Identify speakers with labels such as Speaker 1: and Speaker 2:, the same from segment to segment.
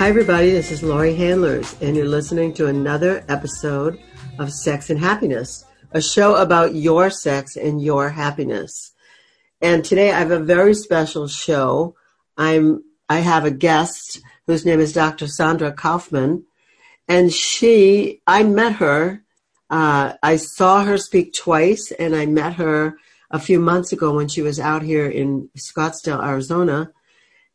Speaker 1: Hi, everybody. This is Laurie Handlers, and you're listening to another episode of Sex and Happiness, a show about your sex and your happiness. And today I have a very special show. I'm I have a guest whose name is Dr. Sandra Kaufman, and she I met her. Uh, I saw her speak twice, and I met her a few months ago when she was out here in Scottsdale, Arizona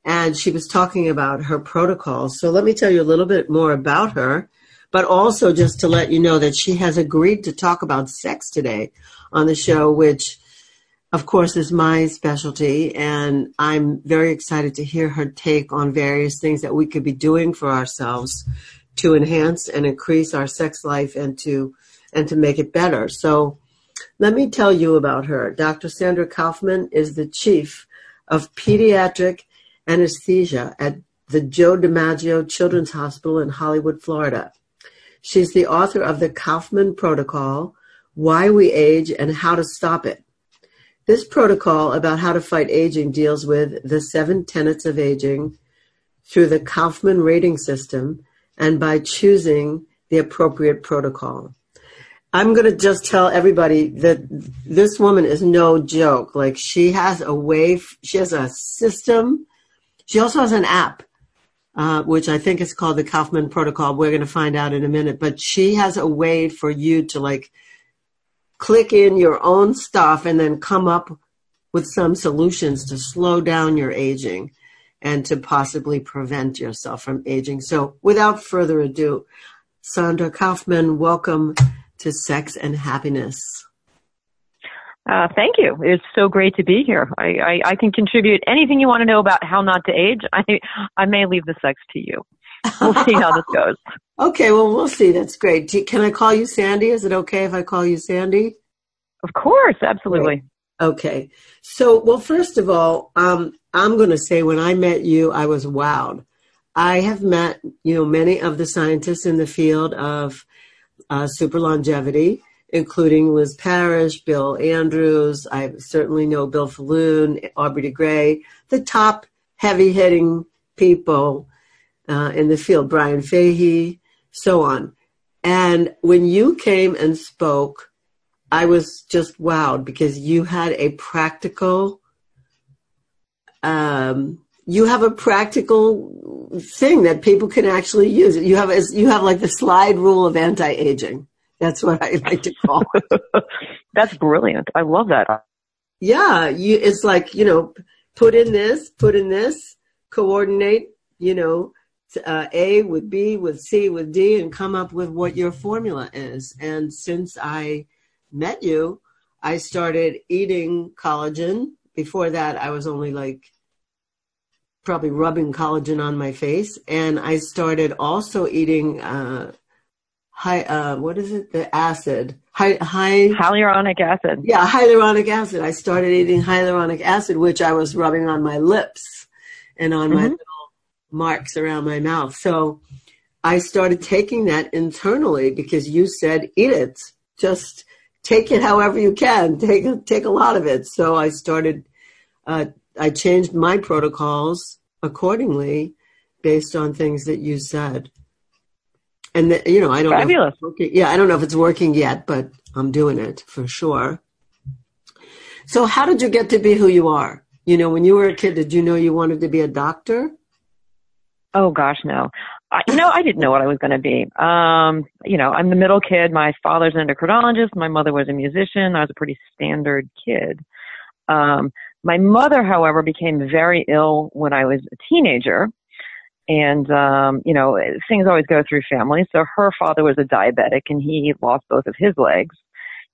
Speaker 1: and she was talking about her protocols. So let me tell you a little bit more about her, but also just to let you know that she has agreed to talk about sex today on the show, which of course is my specialty. And I'm very excited to hear her take on various things that we could be doing for ourselves to enhance and increase our sex life and to and to make it better. So let me tell you about her. Dr. Sandra Kaufman is the chief of pediatric anesthesia at the Joe DiMaggio Children's Hospital in Hollywood, Florida. She's the author of the Kaufman Protocol, Why We Age and How to Stop It. This protocol about how to fight aging deals with the seven tenets of aging through the Kaufman rating system and by choosing the appropriate protocol. I'm going to just tell everybody that this woman is no joke. Like she has a way, she has a system she also has an app, uh, which I think is called the Kaufman Protocol. We're going to find out in a minute. But she has a way for you to like click in your own stuff and then come up with some solutions to slow down your aging and to possibly prevent yourself from aging. So without further ado, Sandra Kaufman, welcome to Sex and Happiness.
Speaker 2: Uh, thank you. It's so great to be here. I, I, I, can contribute anything you want to know about how not to age. I, I may leave the sex to you. We'll see how this goes.
Speaker 1: okay, well, we'll see. That's great. Can I call you Sandy? Is it okay if I call you Sandy?
Speaker 2: Of course, absolutely.
Speaker 1: Great. Okay. So, well, first of all, um, I'm going to say when I met you, I was wowed. I have met, you know, many of the scientists in the field of uh, super longevity including Liz Parrish, Bill Andrews. I certainly know Bill Faloon, Aubrey de Grey, the top heavy hitting people uh, in the field, Brian Fahey, so on. And when you came and spoke, I was just wowed because you had a practical, um, you have a practical thing that people can actually use. You have you have like the slide rule of anti-aging. That's what I like to call it.
Speaker 2: That's brilliant. I love that.
Speaker 1: Yeah, you, it's like, you know, put in this, put in this, coordinate, you know, uh, A with B with C with D and come up with what your formula is. And since I met you, I started eating collagen. Before that, I was only like probably rubbing collagen on my face. And I started also eating uh, high uh, what is it? The acid. High, high
Speaker 2: hyaluronic acid.
Speaker 1: Yeah hyaluronic acid. I started eating hyaluronic acid which i was rubbing on my lips and on mm-hmm. my little marks around my mouth. So i started taking that internally because you said eat it. Just take it however you can. Take take a lot of it. So i started uh, i changed my protocols accordingly based on things that you said and the, you know, I don't
Speaker 2: Fabulous.
Speaker 1: know. Yeah, I don't know if it's working yet, but I'm doing it for sure. So, how did you get to be who you are? You know, when you were a kid, did you know you wanted to be a doctor?
Speaker 2: Oh gosh, no. I, you know, I didn't know what I was going to be. Um, you know, I'm the middle kid. My father's an endocrinologist. My mother was a musician. I was a pretty standard kid. Um, my mother, however, became very ill when I was a teenager and um you know things always go through families so her father was a diabetic and he lost both of his legs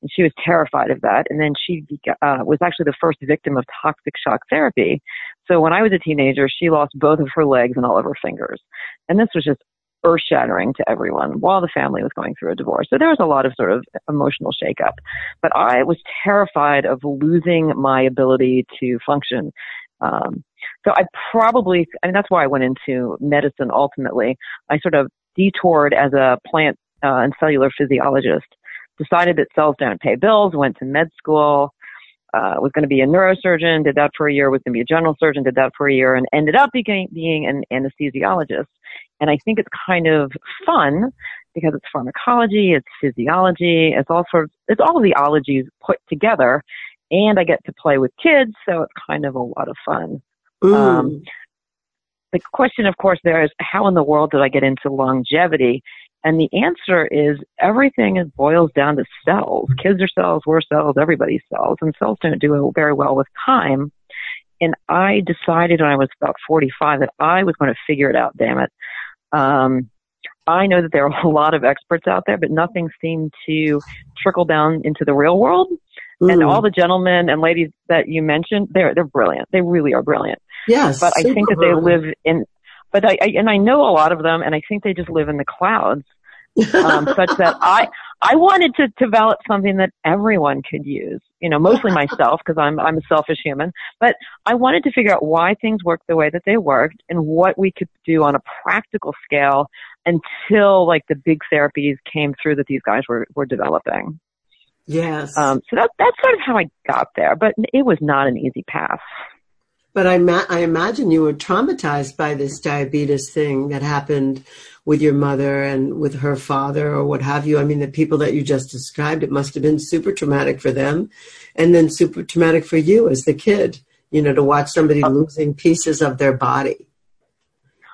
Speaker 2: and she was terrified of that and then she uh, was actually the first victim of toxic shock therapy so when i was a teenager she lost both of her legs and all of her fingers and this was just earth shattering to everyone while the family was going through a divorce. So there was a lot of sort of emotional shakeup. But I was terrified of losing my ability to function. Um, so I probably, I mean, that's why I went into medicine ultimately. I sort of detoured as a plant uh, and cellular physiologist, decided that cells don't pay bills, went to med school, uh, was going to be a neurosurgeon, did that for a year, was going to be a general surgeon, did that for a year, and ended up being, being an anesthesiologist. And I think it's kind of fun because it's pharmacology, it's physiology, it's all sorts, it's all the ologies put together. And I get to play with kids, so it's kind of a lot of fun. Um, the question, of course, there is how in the world did I get into longevity? And the answer is everything is boils down to cells. Kids are cells, we're cells, everybody's cells, and cells don't do very well with time. And I decided when I was about 45 that I was going to figure it out, damn it. Um, I know that there are a lot of experts out there, but nothing seemed to trickle down into the real world. Mm. And all the gentlemen and ladies that you mentioned, they're they're brilliant. They really are brilliant.
Speaker 1: Yes,
Speaker 2: but I think that they live in. But I, I and I know a lot of them, and I think they just live in the clouds, um, such that I I wanted to develop something that everyone could use. You know, mostly myself because I'm I'm a selfish human. But I wanted to figure out why things worked the way that they worked and what we could do on a practical scale until like the big therapies came through that these guys were were developing.
Speaker 1: Yes.
Speaker 2: Um, so that that's sort of how I got there, but it was not an easy path.
Speaker 1: But I, ma- I imagine you were traumatized by this diabetes thing that happened with your mother and with her father or what have you. I mean, the people that you just described, it must have been super traumatic for them and then super traumatic for you as the kid, you know, to watch somebody oh. losing pieces of their body.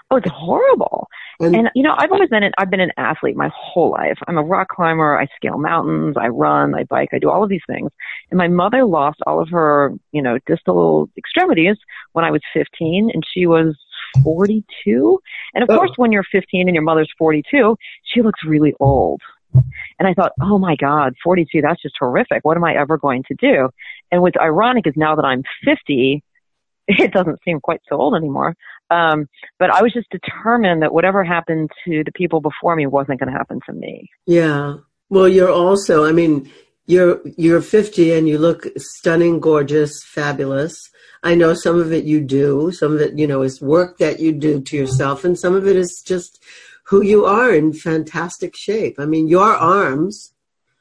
Speaker 2: Oh, it's horrible. And, and, you know, I've always been an, I've been an athlete my whole life. I'm a rock climber. I scale mountains. I run. I bike. I do all of these things. And my mother lost all of her, you know, distal extremities when I was 15 and she was 42. And of oh. course, when you're 15 and your mother's 42, she looks really old. And I thought, oh my God, 42, that's just horrific. What am I ever going to do? And what's ironic is now that I'm 50, it doesn't seem quite so old anymore. Um, but I was just determined that whatever happened to the people before me wasn't going to happen to me.
Speaker 1: Yeah. Well, you're also, I mean, you're you're 50 and you look stunning, gorgeous, fabulous. I know some of it you do, some of it, you know, is work that you do to yourself, and some of it is just who you are in fantastic shape. I mean, your arms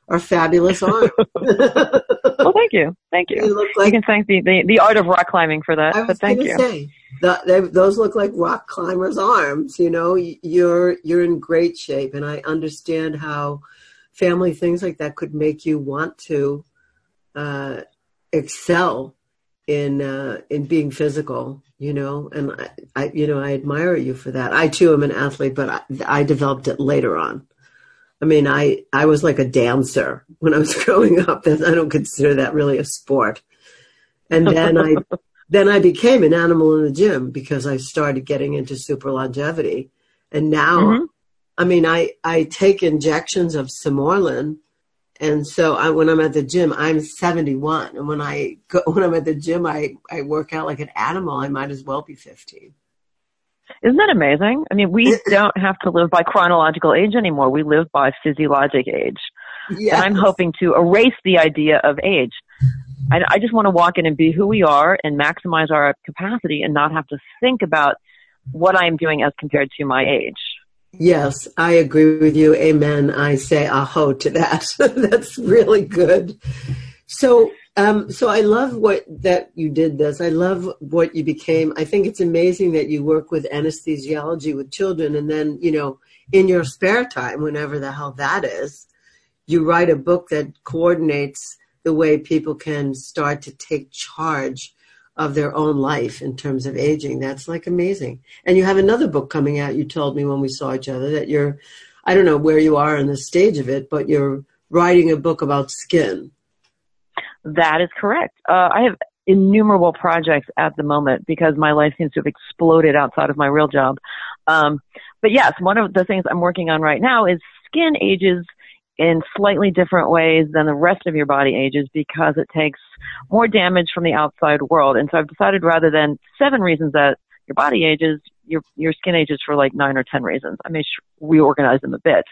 Speaker 1: are fabulous arms.
Speaker 2: well, thank you, thank you. You, like, you can thank the, the, the art of rock climbing for that. but thank you.
Speaker 1: Say, the, they, those look like rock climbers' arms. You know, you're you're in great shape, and I understand how family things like that could make you want to uh, excel in uh, in being physical, you know. And I, I, you know, I admire you for that. I too am an athlete, but I, I developed it later on. I mean, I I was like a dancer when I was growing up. I don't consider that really a sport. And then I then I became an animal in the gym because I started getting into super longevity. And now, mm-hmm. I mean, I I take injections of Sermorelin and so I, when I'm at the gym, I'm 71. And when I go, when I'm at the gym, I, I work out like an animal. I might as well be 15.
Speaker 2: Isn't that amazing? I mean, we don't have to live by chronological age anymore. We live by physiologic age. Yes. And I'm hoping to erase the idea of age. I, I just want to walk in and be who we are and maximize our capacity and not have to think about what I'm doing as compared to my age.
Speaker 1: Yes, I agree with you. Amen. I say aho to that. That's really good. So, um, so I love what that you did this. I love what you became. I think it's amazing that you work with anesthesiology with children, and then you know, in your spare time, whenever the hell that is, you write a book that coordinates the way people can start to take charge of their own life in terms of aging. That's like amazing. And you have another book coming out. You told me when we saw each other that you're, I don't know where you are in the stage of it, but you're writing a book about skin.
Speaker 2: That is correct. Uh, I have innumerable projects at the moment because my life seems to have exploded outside of my real job. Um, but yes, one of the things I'm working on right now is skin ages in slightly different ways than the rest of your body ages because it takes more damage from the outside world. And so I've decided rather than seven reasons that your body ages, your your skin ages for like nine or ten reasons. I may reorganize them a bit.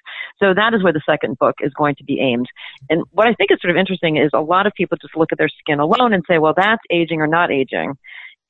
Speaker 2: So that is where the second book is going to be aimed. And what I think is sort of interesting is a lot of people just look at their skin alone and say, well, that's aging or not aging.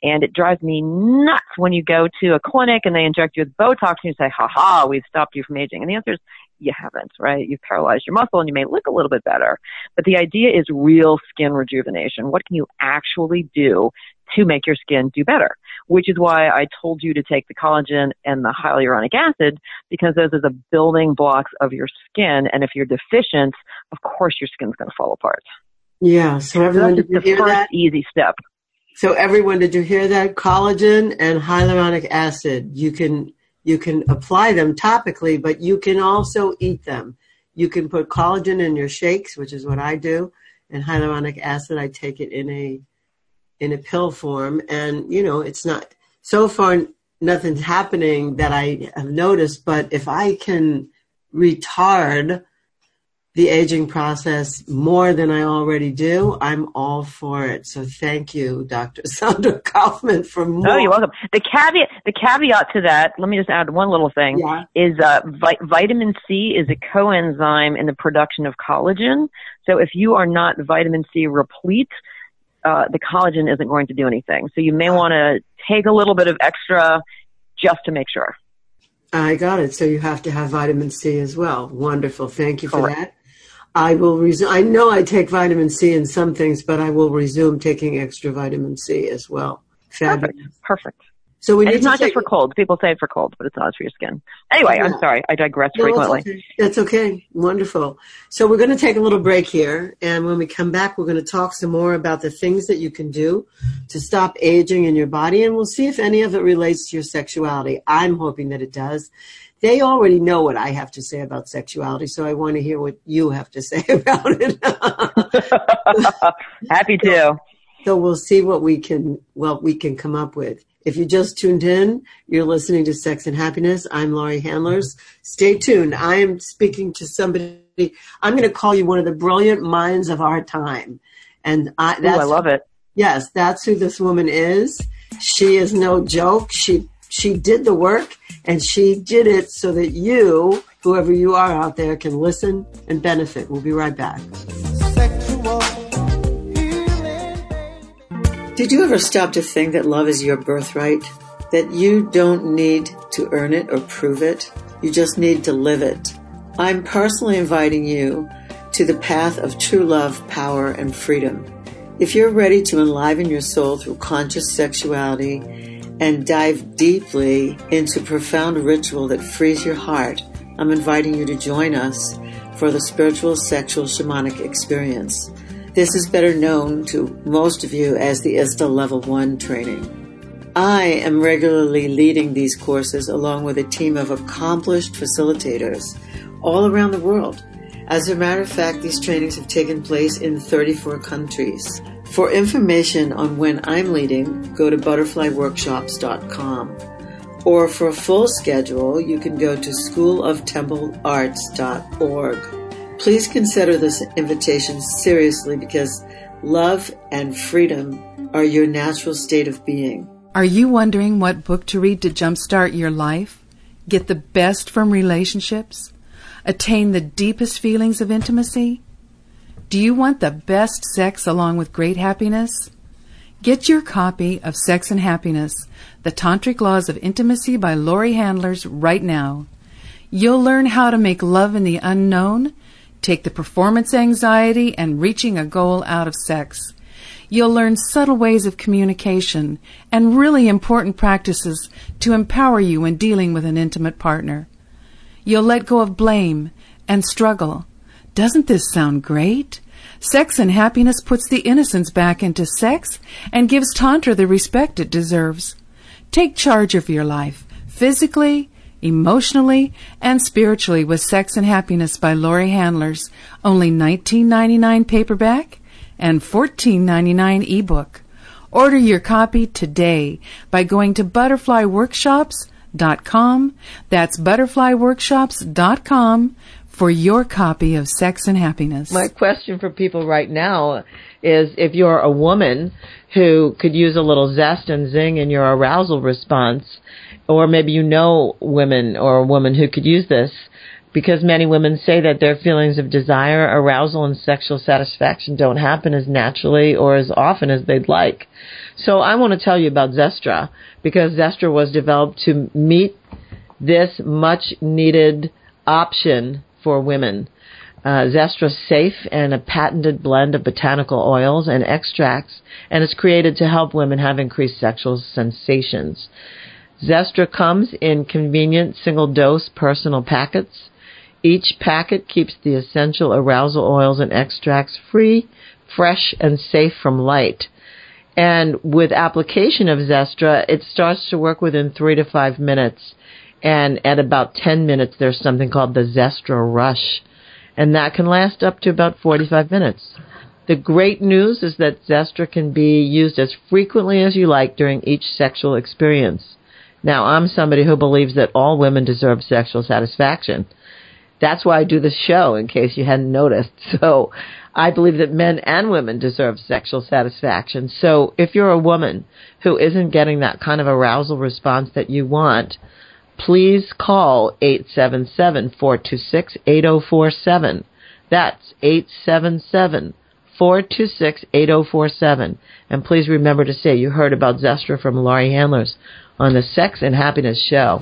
Speaker 2: And it drives me nuts when you go to a clinic and they inject you with Botox and you say, ha ha, we've stopped you from aging. And the answer is, you haven't, right? You've paralyzed your muscle and you may look a little bit better. But the idea is real skin rejuvenation. What can you actually do to make your skin do better? Which is why I told you to take the collagen and the hyaluronic acid because those are the building blocks of your skin. And if you're deficient, of course your skin's going to fall apart.
Speaker 1: Yeah. So everyone,
Speaker 2: so did you
Speaker 1: hear
Speaker 2: first
Speaker 1: that?
Speaker 2: easy step.
Speaker 1: So everyone, did you hear that? Collagen and hyaluronic acid. You can you can apply them topically, but you can also eat them. You can put collagen in your shakes, which is what I do, and hyaluronic acid. I take it in a in a pill form, and you know it's not so far nothing's happening that I have noticed. But if I can retard the aging process more than I already do, I'm all for it. So thank you, Dr. Sandra Kaufman, for more.
Speaker 2: Oh, you're welcome. The caveat, the caveat to that, let me just add one little thing,
Speaker 1: Yeah.
Speaker 2: is uh, vi- vitamin C is a coenzyme in the production of collagen. So if you are not vitamin C replete, uh, the collagen isn't going to do anything. So you may want to take a little bit of extra just to make sure.
Speaker 1: I got it. So you have to have vitamin C as well. Wonderful. Thank you for
Speaker 2: Correct.
Speaker 1: that. I will resume. I know I take vitamin C in some things, but I will resume taking extra vitamin C as well. Fabulous.
Speaker 2: Perfect. Perfect.
Speaker 1: So we
Speaker 2: And
Speaker 1: need
Speaker 2: it's not
Speaker 1: take,
Speaker 2: just for colds. People say it for colds, but it's not. For your skin. Anyway,
Speaker 1: Yeah.
Speaker 2: I'm sorry. I digress
Speaker 1: No, that's
Speaker 2: frequently.
Speaker 1: okay. That's okay. Wonderful. So we're going to take a little break here, and when we come back, we're going to talk some more about the things that you can do to stop aging in your body, and we'll see if any of it relates to your sexuality. I'm hoping that it does. They already know what I have to say about sexuality, so I want to hear what you have to say about it.
Speaker 2: Happy to.
Speaker 1: So we'll see what we can what we can come up with. If you just tuned in, you're listening to Sex and Happiness. I'm Laurie Handlers. Stay tuned. I am speaking to somebody. I'm going to call you one of the brilliant minds of our time, and I,
Speaker 2: Ooh, I love it.
Speaker 1: yes, that's who this woman is. She is no joke. She she did the work, and she did it so that you, whoever you are out there, can listen and benefit. We'll be right back. Did you ever stop to think that love is your birthright? That you don't need to earn it or prove it? You just need to live it. I'm personally inviting you to the path of true love, power, and freedom. If you're ready to enliven your soul through conscious sexuality and dive deeply into profound ritual that frees your heart, I'm inviting you to join us for the spiritual sexual shamanic experience. This is better known to most of you as the ISTA Level 1 training. I am regularly leading these courses along with a team of accomplished facilitators all around the world. As a matter of fact, these trainings have taken place in 34 countries. For information on when I'm leading, go to butterflyworkshops.com. Or for a full schedule, you can go to schooloftemplearts.org. Please consider this invitation seriously because love and freedom are your natural state of being.
Speaker 3: Are you wondering what book to read to jumpstart your life? Get the best from relationships? Attain the deepest feelings of intimacy? Do you want the best sex along with great happiness? Get your copy of Sex and Happiness, The Tantric Laws of Intimacy by Laurie Handlers right now. You'll learn how to make love in the unknown, take the performance anxiety and reaching a goal out of sex. You'll learn subtle ways of communication and really important practices to empower you in dealing with an intimate partner. You'll let go of blame and struggle. Doesn't this sound great? Sex and happiness puts the innocence back into sex and gives Tantra the respect it deserves. Take charge of your life, physically, emotionally, and spiritually with Sex and Happiness by Laurie Handlers. Only $19.99 paperback and $14.99 ebook. Order your copy today by going to butterflyworkshops.com. That's butterflyworkshops.com for your copy of Sex and Happiness.
Speaker 4: My question for people right now is if you're a woman who could use a little zest and zing in your arousal response or maybe you know women or a woman who could use this because many women say that their feelings of desire, arousal, and sexual satisfaction don't happen as naturally or as often as they'd like. So I want to tell you about Zestra because Zestra was developed to meet this much needed option for women. Uh, Zestra's safe and a patented blend of botanical oils and extracts, and it's created to help women have increased sexual sensations. Zestra comes in convenient single dose personal packets. Each packet keeps the essential arousal oils and extracts free, fresh, and safe from light. And with application of Zestra, it starts to work within three to five minutes. And at about 10 minutes, there's something called the Zestra Rush. And that can last up to about 45 minutes. The great news is that Zestra can be used as frequently as you like during each sexual experience. Now, I'm somebody who believes that all women deserve sexual satisfaction. That's why I do this show, in case you hadn't noticed. So, I believe that men and women deserve sexual satisfaction. So, if you're a woman who isn't getting that kind of arousal response that you want, please call 877-426-8047. That's 877-426-8047. And please remember to say you heard about Zestra from Laurie Handlers on the Sex and Happiness Show.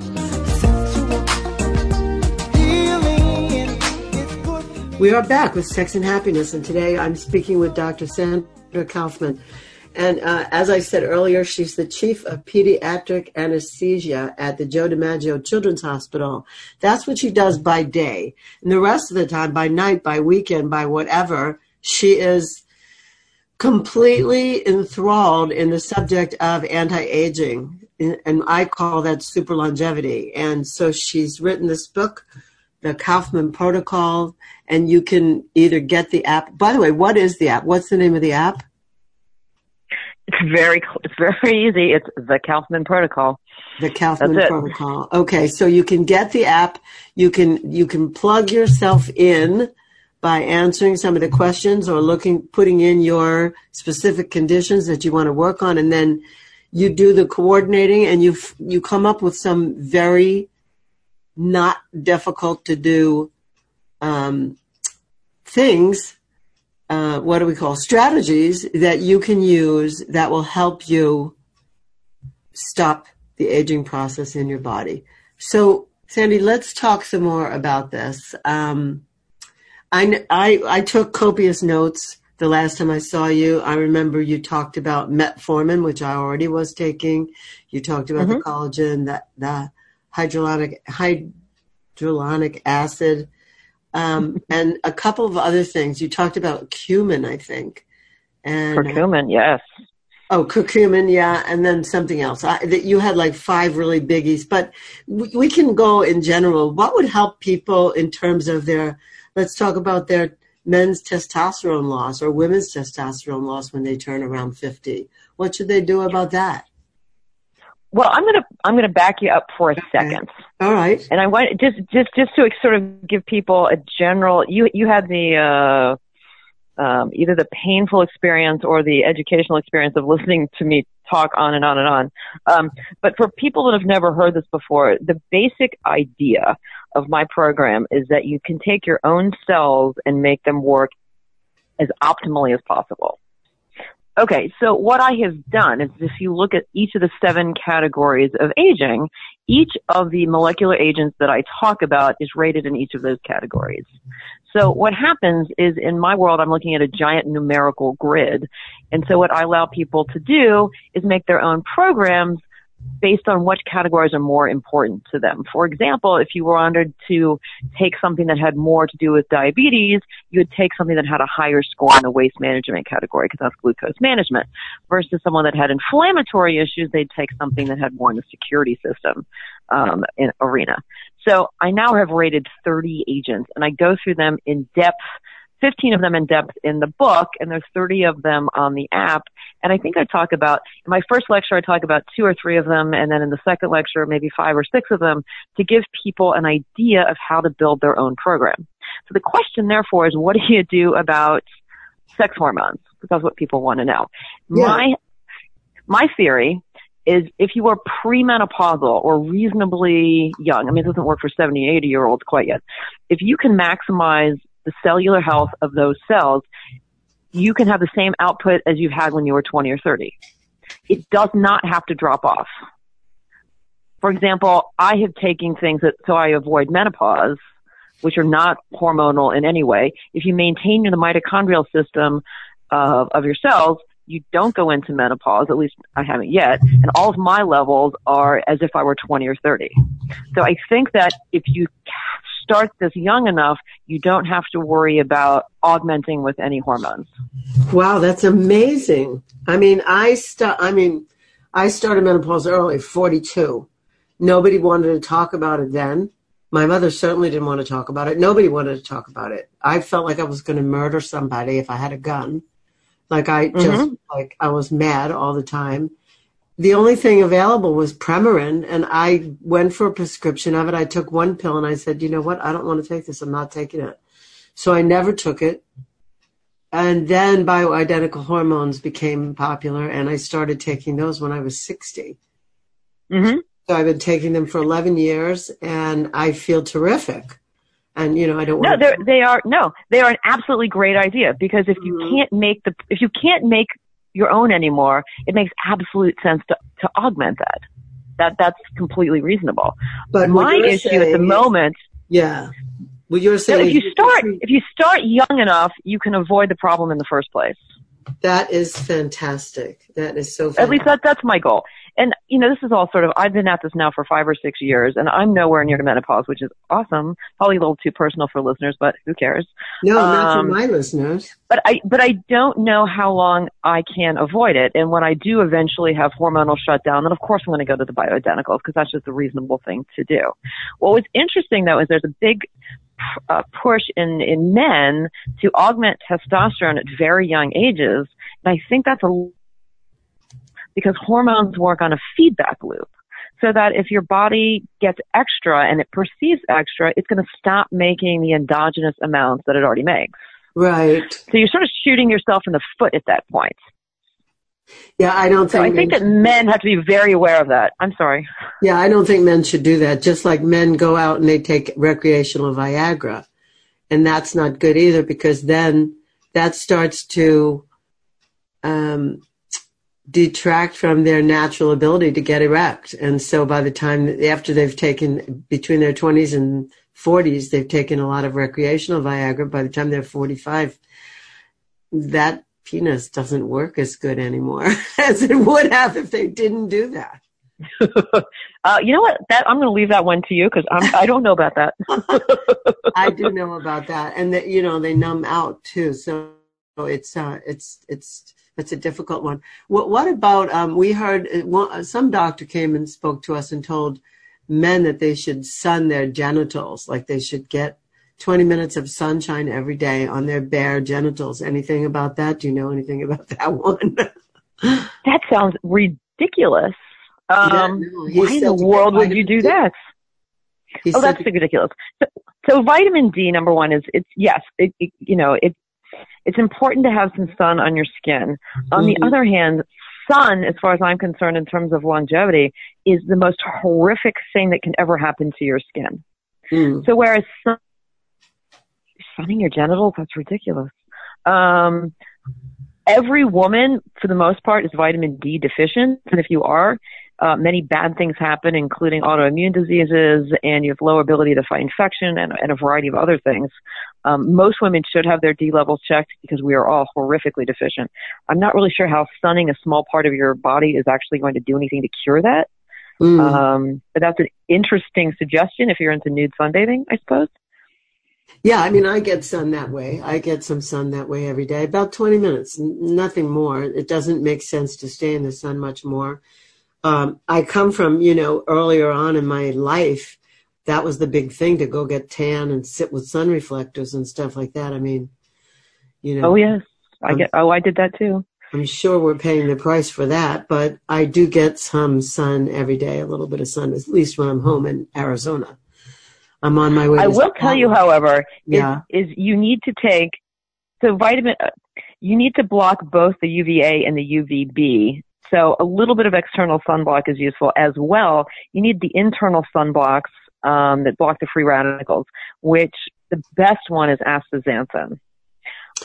Speaker 1: We are back with Sex and Happiness, and today I'm speaking with Dr. Sandra Kaufman. And uh, as I said earlier, she's the chief of pediatric anesthesia at the Joe DiMaggio Children's Hospital. That's what she does by day. And the rest of the time, by night, by weekend, by whatever, she is completely enthralled in the subject of anti-aging. And I call that super longevity. And so she's written this book, The Kaufman Protocol, and you can either get the app. By the way, what is the app? What's the name of the app?
Speaker 2: It's very it's very easy. It's the Kaufman Protocol.
Speaker 1: The Kaufman Protocol. Okay, so you can get the app. You can you can plug yourself in by answering some of the questions or looking putting in your specific conditions that you want to work on, and then you do the coordinating, and you you come up with some very not difficult to do um, things. Uh, what do we call strategies that you can use that will help you stop the aging process in your body. So, Sandy, let's talk some more about this. Um, I, I, I took copious notes the last time I saw you. I remember you talked about metformin, which I already was taking. You talked about the collagen, the, the hydrolonic, hydrolonic acid, um, and a couple of other things. You talked about cumin, I think. And
Speaker 2: Curcumin, yes.
Speaker 1: Oh, curcumin, yeah, and then something else. I, that you had like five really biggies, but we, we can go in general. What would help people in terms of their? Let's talk about their men's testosterone loss or women's testosterone loss when they turn around fifty. What should they do about that?
Speaker 2: Well, I'm gonna I'm gonna back you up for a second.
Speaker 1: All right.
Speaker 2: And I want just just just to sort of give people a general. You you had the uh, um, either the painful experience or the educational experience of listening to me talk on and on and on. Um, but for people that have never heard this before, the basic idea of my program is that you can take your own cells and make them work as optimally as possible. Okay, so what I have done is if you look at each of the seven categories of aging, each of the molecular agents that I talk about is rated in each of those categories. So what happens is in my world, I'm looking at a giant numerical grid. And so what I allow people to do is make their own programs based on which categories are more important to them. For example, if you wanted to take something that had more to do with diabetes, you would take something that had a higher score in the waste management category because that's glucose management. Versus someone that had inflammatory issues, they'd take something that had more in the security system um, arena. So I now have rated 30 agents and I go through them in depth 15 of them in depth in the book, and there's 30 of them on the app. And I think I talk about, in my first lecture, I talk about two or three of them, and then in the second lecture, maybe five or six of them to give people an idea of how to build their own program. So the question, therefore, is what do you do about sex hormones? Because that's what people want to know.
Speaker 1: Yeah.
Speaker 2: My, my theory is if you are premenopausal or reasonably young, I mean, it doesn't work for 70, 80 year olds quite yet. If you can maximize the cellular health of those cells, you can have the same output as you've had when you were 20 or 30. It does not have to drop off. For example, I have taken things that, so I avoid menopause, which are not hormonal in any way. If you maintain the mitochondrial system of, of your cells, you don't go into menopause, at least I haven't yet, and all of my levels are as if I were 20 or 30. So I think that if you start this young enough, you don't have to worry about augmenting with any hormones.
Speaker 1: Wow, that's amazing. I mean, I st- I mean, I started menopause early, 42. Nobody wanted to talk about it then. My mother certainly didn't want to talk about it. Nobody wanted to talk about it. I felt like I was going to murder somebody if I had a gun. Like I just
Speaker 2: Mhm.
Speaker 1: like I was mad all the time. The only thing available was Premarin, and I went for a prescription of it. I took one pill, and I said, "You know what? I don't want to take this. I'm not taking it." So I never took it. And then bioidentical hormones became popular, and I started taking those when I was 60.
Speaker 2: hmm
Speaker 1: So I've been taking them for 11 years, and I feel terrific. And you know, I don't
Speaker 2: No, they're, they are no, they are an absolutely great idea because if you
Speaker 1: Mhm.
Speaker 2: can't make the if you can't make your own anymore, it makes absolute sense to to augment that. That that's completely reasonable.
Speaker 1: But
Speaker 2: My issue at the moment,
Speaker 1: Yeah. What you're saying
Speaker 2: if you start if you start young enough, you can avoid the problem in the first place.
Speaker 1: that is fantastic. That is so
Speaker 2: At least that that's my goal. And you know, this is all sort of I've been at this now for five or six years, and I'm nowhere near to menopause, which is awesome. Probably a little too personal for listeners, but who cares?
Speaker 1: no, not for
Speaker 2: um,
Speaker 1: my listeners.
Speaker 2: but I but I don't know how long I can avoid it. And when I do eventually have hormonal shutdown, then of course I'm going to go to the bioidenticals because that's just a reasonable thing to do. What was interesting though is there's a big uh, push in in men to augment testosterone at very young ages, and I think that's a because hormones work on a feedback loop. So that if your body gets extra and it perceives extra, it's going to stop making the endogenous amounts that it already makes.
Speaker 1: Right.
Speaker 2: So you're sort of shooting yourself in the foot at that point.
Speaker 1: Yeah, I don't
Speaker 2: So
Speaker 1: think
Speaker 2: I think that men have to be very aware of that. I'm sorry.
Speaker 1: Yeah, I don't think men should do that. Just like men go out and they take recreational Viagra. And that's not good either because then that starts to um, detract from their natural ability to get erect. And so by the time, after they've taken, between their 20s and 40s, they've taken a lot of recreational Viagra. By the time they're 45, that penis doesn't work as good anymore as it would have if they didn't do that.
Speaker 2: Uh, you know what? That I'm going to leave that one to you because I don't know about that.
Speaker 1: I do know about that, and that you know they numb out too. So it's uh, it's it's it's a difficult one. What what about um? We heard uh, some doctor came and spoke to us and told men that they should sun their genitals, like they should get 20 minutes of sunshine every day on their bare genitals. Anything about that? Do you know anything about that one?
Speaker 2: That sounds ridiculous. Um,
Speaker 1: Yeah, no,
Speaker 2: why in the world would you do
Speaker 1: D.
Speaker 2: that?
Speaker 1: He
Speaker 2: Oh, that's ridiculous. So, so vitamin D, number one, is it's yes, it, it, you know, it's it's important to have some sun on your skin. On the
Speaker 1: Mhm.
Speaker 2: other hand, sun, as far as I'm concerned, in terms of longevity, is the most horrific thing that can ever happen to your skin.
Speaker 1: Mm.
Speaker 2: So whereas sun, sunning your genitals, that's ridiculous. Um, every woman, for the most part, is vitamin D deficient, and if you are, uh, many bad things happen, including autoimmune diseases, and you have low ability to fight infection and, and a variety of other things. Um, most women should have their D levels checked because we are all horrifically deficient. I'm not really sure how sunning a small part of your body is actually going to do anything to cure that.
Speaker 1: Mm.
Speaker 2: Um, but that's an interesting suggestion if you're into nude sunbathing, I suppose.
Speaker 1: Yeah, I mean, I get sun that way. I get some sun that way every day, about 20 minutes, nothing more. It doesn't make sense to stay in the sun much more. Um, I come from, you know, earlier on in my life, that was the big thing to go get tan and sit with sun reflectors and stuff like that. I mean, you know,
Speaker 2: Oh yes, I get. Oh, I did that too.
Speaker 1: I'm sure we're paying the price for that, but I do get some sun every day, a little bit of sun, at least when I'm home in Arizona. I'm on my way.
Speaker 2: I will tell you, however, is,
Speaker 1: Yeah.
Speaker 2: is you need to take so vitamin. uh, You need to block both the UVA and the UVB So a little bit of external sunblock is useful as well. You need the internal sunblocks um, that block the free radicals, which the best one is astaxanthin.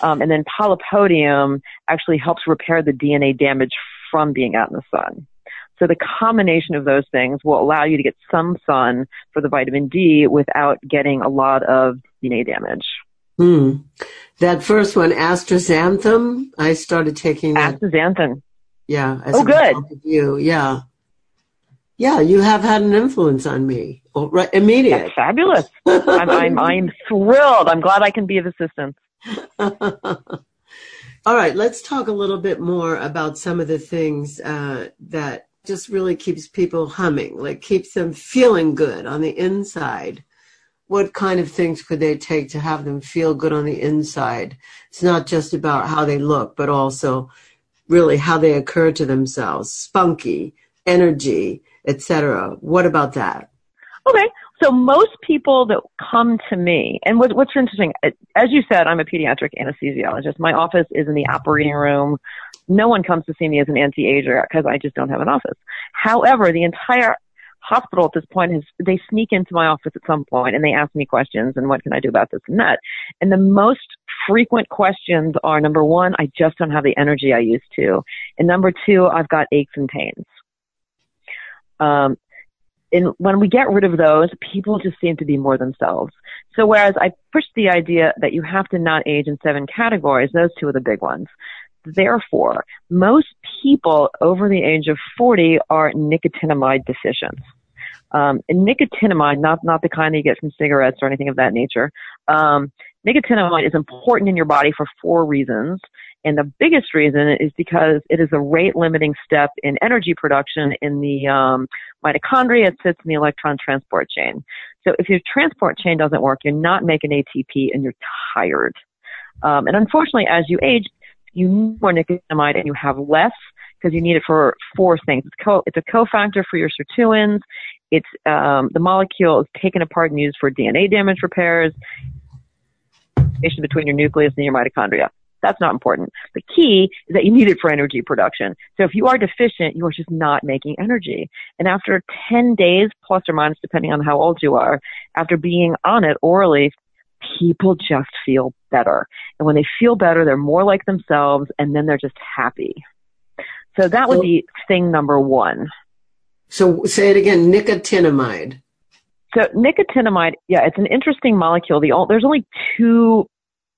Speaker 2: Um, and then polypodium actually helps repair the DNA damage from being out in the sun. So the combination of those things will allow you to get some sun for the vitamin D without getting a lot of DNA damage.
Speaker 1: Hmm. That first one, astaxanthin, I started taking that.
Speaker 2: Astaxanthin.
Speaker 1: Yeah.
Speaker 2: Oh, good.
Speaker 1: You, yeah. Yeah, you have had an influence on me. Oh, right, immediate.
Speaker 2: That's fabulous. I'm, I'm, I'm thrilled. I'm glad I can be of assistance.
Speaker 1: All right, let's talk a little bit more about some of the things uh, that just really keeps people humming, like keeps them feeling good on the inside. What kind of things could they take to have them feel good on the inside? It's not just about how they look, but also really how they occur to themselves, spunky, energy, etc. What about that?
Speaker 2: Okay. So most people that come to me, and what, what's interesting, uh, as you said, I'm a pediatric anesthesiologist. My office is in the operating room. No one comes to see me as an anti-ager because I just don't have an office. However, the entire hospital at this point has, they sneak into my office at some point and they ask me questions and what can I do about this and that. And the most frequent questions are number one, I just don't have the energy I used to. And number two, I've got aches and pains. Um, and when we get rid of those, people just seem to be more themselves. So whereas I push the idea that you have to not age in seven categories, those two are the big ones. Therefore, most people over the age of 40 are nicotinamide deficient. Um, and nicotinamide, not, not the kind that you get from cigarettes or anything of that nature, um, nicotinamide is important in your body for four reasons. And the biggest reason is because it is a rate limiting step in energy production in the um, mitochondria. It sits in the electron transport chain. So if your transport chain doesn't work, you're not making ATP and you're tired. Um, and unfortunately, as you age, you need more nicotinamide and you have less because you need it for four things. It's, co- it's a cofactor for your sirtuins. It's um, the molecule is taken apart and used for DNA damage repairs. Between your nucleus and your mitochondria. That's not important. The key is that you need it for energy production. So if you are deficient, you are just not making energy. And after 10 days, plus or minus, depending on how old you are, after being on it orally, people just feel better. And when they feel better, they're more like themselves and then they're just happy. So that would be thing number one.
Speaker 1: So say it again, nicotinamide.
Speaker 2: So nicotinamide, yeah, it's an interesting molecule. The, there's only two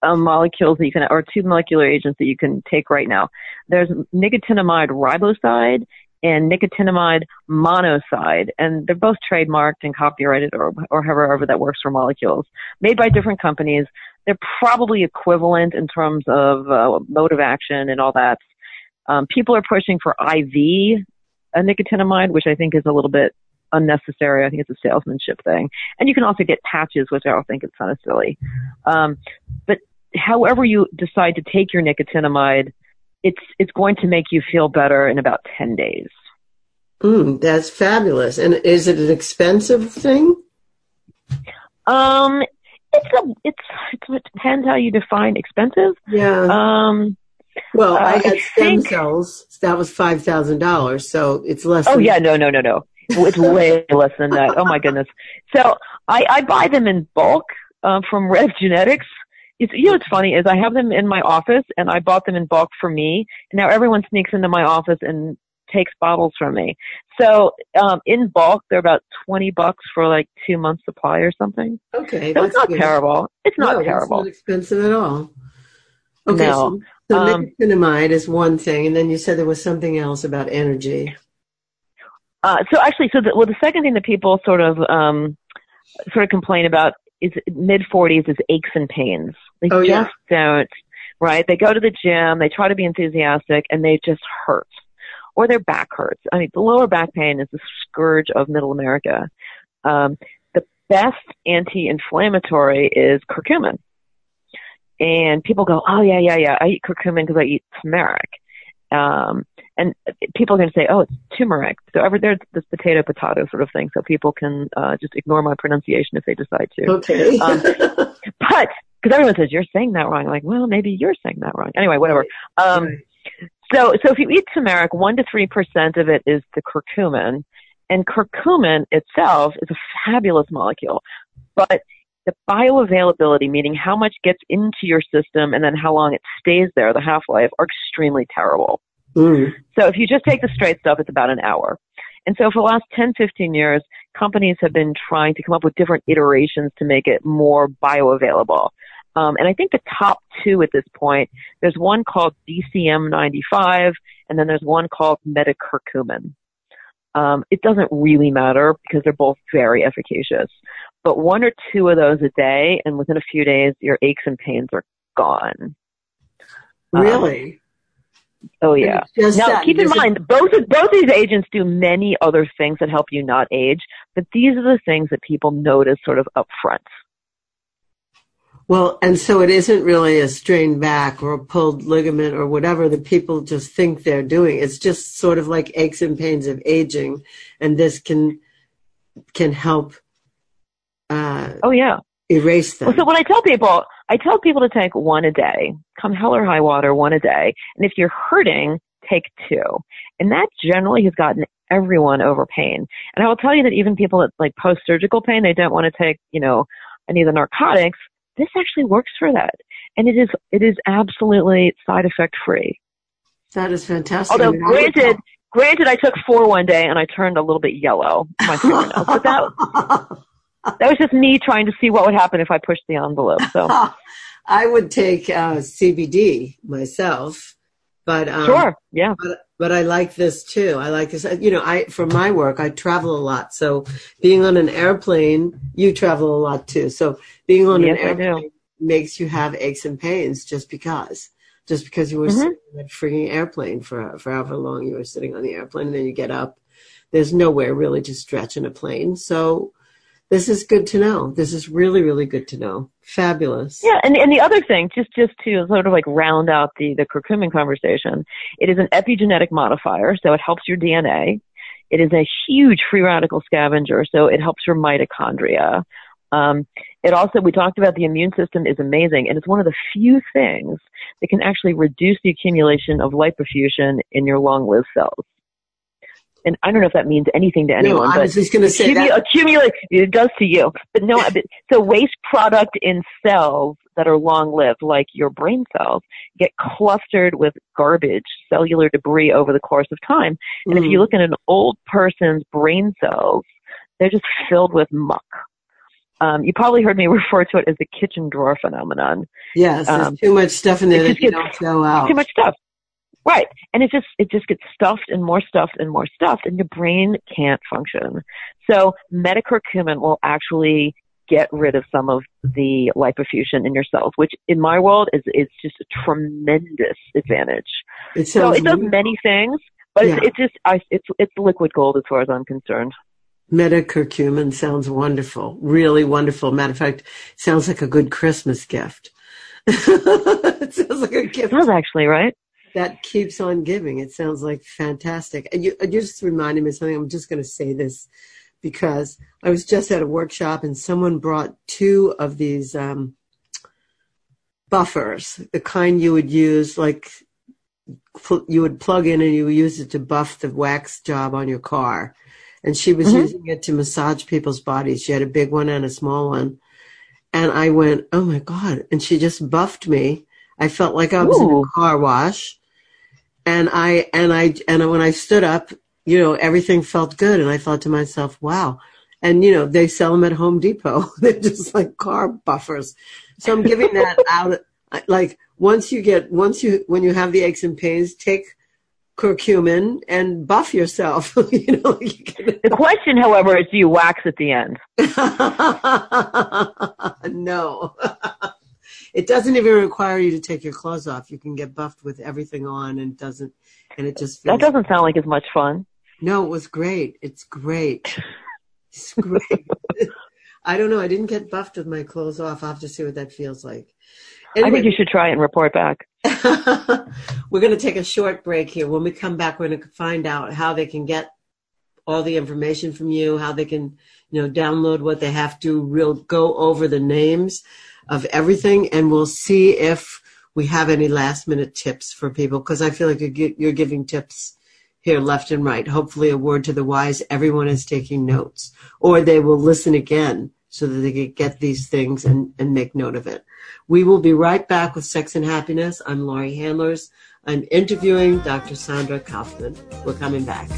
Speaker 2: um, molecules that you can, or two molecular agents that you can take right now. There's nicotinamide riboside and nicotinamide monoside, and they're both trademarked and copyrighted, or, or however that works for molecules, made by different companies. They're probably equivalent in terms of uh, mode of action and all that. Um, people are pushing for IV a nicotinamide, which I think is a little bit unnecessary. I think it's a salesmanship thing. And you can also get patches, which I don't think is kind of silly. Um, but however you decide to take your nicotinamide, it's it's going to make you feel better in about ten days.
Speaker 1: Mm, that's fabulous. And is it an expensive thing?
Speaker 2: Um, it's a it's, it's it depends how you define expensive.
Speaker 1: Yeah.
Speaker 2: Um,
Speaker 1: well, I
Speaker 2: uh,
Speaker 1: had
Speaker 2: I
Speaker 1: stem
Speaker 2: think-
Speaker 1: cells. That was five thousand dollars. So it's less.
Speaker 2: Oh yeah, no, no, no, no. It's way less than that. Oh my goodness. So I, I buy them in bulk um, from Rev Genetics. It's, you know what's funny is I have them in my office and I bought them in bulk for me. And now everyone sneaks into my office and takes bottles from me. So um, in bulk, they're about twenty bucks for like two months supply or something.
Speaker 1: Okay.
Speaker 2: So it's
Speaker 1: that's
Speaker 2: not
Speaker 1: good.
Speaker 2: terrible. It's not
Speaker 1: no,
Speaker 2: terrible.
Speaker 1: It's not expensive at all. Okay.
Speaker 2: No.
Speaker 1: So, so
Speaker 2: Um,
Speaker 1: nicotinamide is one thing, and then you said there was something else about energy.
Speaker 2: Uh, so actually, so the, well, the second thing that people sort of um, sort of complain about is mid 40s is aches and pains. They
Speaker 1: Oh, yeah.
Speaker 2: just don't, right? They go to the gym, they try to be enthusiastic, and they just hurt, or their back hurts. I mean, the lower back pain is the scourge of Middle America. Um, the best anti-inflammatory is curcumin, and people go, "Oh yeah, yeah, yeah, I eat curcumin because I eat turmeric." Um, and people are going to say, "Oh, it's turmeric." So ever there's this potato potato sort of thing, so people can uh, just ignore my pronunciation if they decide to.
Speaker 1: Okay.
Speaker 2: Um, But because everyone says you're saying that wrong, I'm like, well, maybe you're saying that wrong. Anyway, whatever. Um,
Speaker 1: Right.
Speaker 2: So, so if you eat turmeric, one to three percent of it is the curcumin, and curcumin itself is a fabulous molecule, but the bioavailability, meaning how much gets into your system and then how long it stays there, the half life, are extremely terrible.
Speaker 1: Mm.
Speaker 2: So if you just take the straight stuff, it's about an hour. And so for the last 10, 15 years, companies have been trying to come up with different iterations to make it more bioavailable. Um, and I think the top two at this point, there's one called BCM95, and then there's one called metacurcumin. Um, it doesn't really matter because they're both very efficacious. But one or two of those a day, and within a few days, your aches and pains are gone. Um,
Speaker 1: Really?
Speaker 2: Oh yeah. Now
Speaker 1: that,
Speaker 2: keep in mind, both of, both these agents do many other things that help you not age, but these are the things that people notice sort of up front.
Speaker 1: Well, and so it isn't really a strained back or a pulled ligament or whatever that people just think they're doing. It's just sort of like aches and pains of aging, and this can can help uh,
Speaker 2: Oh yeah.
Speaker 1: erase them.
Speaker 2: Well, so when I tell people, I tell people to take one a day, come hell or high water, one a day. And if you're hurting, take two. And that generally has gotten everyone over pain. And I will tell you that even people that like post-surgical pain, they don't want to take, you know, any of the narcotics. This actually works for that. And it is, it is absolutely side effect free.
Speaker 1: that is fantastic.
Speaker 2: Although
Speaker 1: I mean, I would
Speaker 2: granted, granted I took four one day and I turned a little bit yellow, my fingernails. but that, that was just me trying to see what would happen if I pushed the envelope. So.
Speaker 1: I would take uh, CBD myself, but um,
Speaker 2: Sure. Yeah.
Speaker 1: but but I like this too. I like this. You know, I for my work I travel a lot, so being on an airplane, you travel a lot too. So being on
Speaker 2: Yes,
Speaker 1: an airplane makes you have aches and pains just because, just because you were
Speaker 2: Mhm.
Speaker 1: sitting on that freaking airplane for for however long you were sitting on the airplane, and then you get up. There's nowhere really to stretch in a plane, so this is good to know. This is really really good to know. Fabulous.
Speaker 2: Yeah, and and the other thing, just just to sort of like round out the the curcumin conversation, it is an epigenetic modifier, so it helps your DNA. It is a huge free radical scavenger, so it helps your mitochondria. Um, it also, we talked about the immune system is amazing, and it's one of the few things that can actually reduce the accumulation of lipofuscin in your long-lived cells. And I don't know if that means anything to anyone,
Speaker 1: no, I
Speaker 2: but
Speaker 1: was just going to say
Speaker 2: Accumu-
Speaker 1: that.
Speaker 2: accumulate it does to you but no but, so waste product in cells that are long lived like your brain cells get clustered with garbage cellular debris over the course of time and if you
Speaker 1: Mm.
Speaker 2: look at an old person's brain cells they're just filled with muck um, you probably heard me refer to it as the kitchen drawer phenomenon
Speaker 1: Yes, there's
Speaker 2: Um,
Speaker 1: too much stuff in there that
Speaker 2: gets-
Speaker 1: don't throw out.
Speaker 2: too much stuff right and it just it just gets stuffed and more stuffed and more stuffed and your brain can't function so metacurcumin will actually get rid of some of the lipofuscin in your cells which in my world is is just a tremendous advantage
Speaker 1: It
Speaker 2: so it does
Speaker 1: wonderful.
Speaker 2: many things but
Speaker 1: Yeah.
Speaker 2: it's, it's just I, it's it's liquid gold as far as i'm concerned
Speaker 1: Metacurcumin sounds wonderful, really wonderful. Matter of fact, sounds like a good Christmas gift. it sounds like a
Speaker 2: it
Speaker 1: gift
Speaker 2: does actually right
Speaker 1: that keeps on giving. It sounds like fantastic. And you, you just reminded me of something. I'm just going to say this because I was just at a workshop and someone brought two of these um, buffers, the kind you would use like pl- you would plug in and you would use it to buff the wax job on your car. And she was
Speaker 2: Mhm.
Speaker 1: using it to massage people's bodies. She had a big one and a small one. And I went, oh my God. And she just buffed me. I felt like I was in a car wash. And I, and I, and when I stood up, you know, everything felt good. And I thought to myself, wow. And, you know, they sell them at Home Depot. They're just like car buffers. So I'm giving that out. Like once you get, once you, when you have the aches and pains, take curcumin and buff yourself. you know, you can,
Speaker 2: the question however is do you wax at the end
Speaker 1: no. It doesn't even require you to take your clothes off. You can get buffed with everything on and it doesn't and it just feels
Speaker 2: that doesn't sound like as much fun
Speaker 1: No, it was great. It's great. It's great. I don't know. I didn't get buffed with my clothes off. I'll have to see what that feels like.
Speaker 2: i think you should try it and report back
Speaker 1: we're going to take a short break here. When we come back, we're going to find out how they can get all the information from you, how they can, you know, download what they have to. We'll go over the names of everything and we'll see if we have any last minute tips for people because I feel like you're, giving tips here left and right. Hopefully, a word to the wise. Everyone is taking notes, or they will listen again so that they can get these things and, and make note of it. We will be right back with Sex and Happiness. I'm Laurie Handlers. I'm interviewing Dr. Sandra Kaufmann. We're coming back.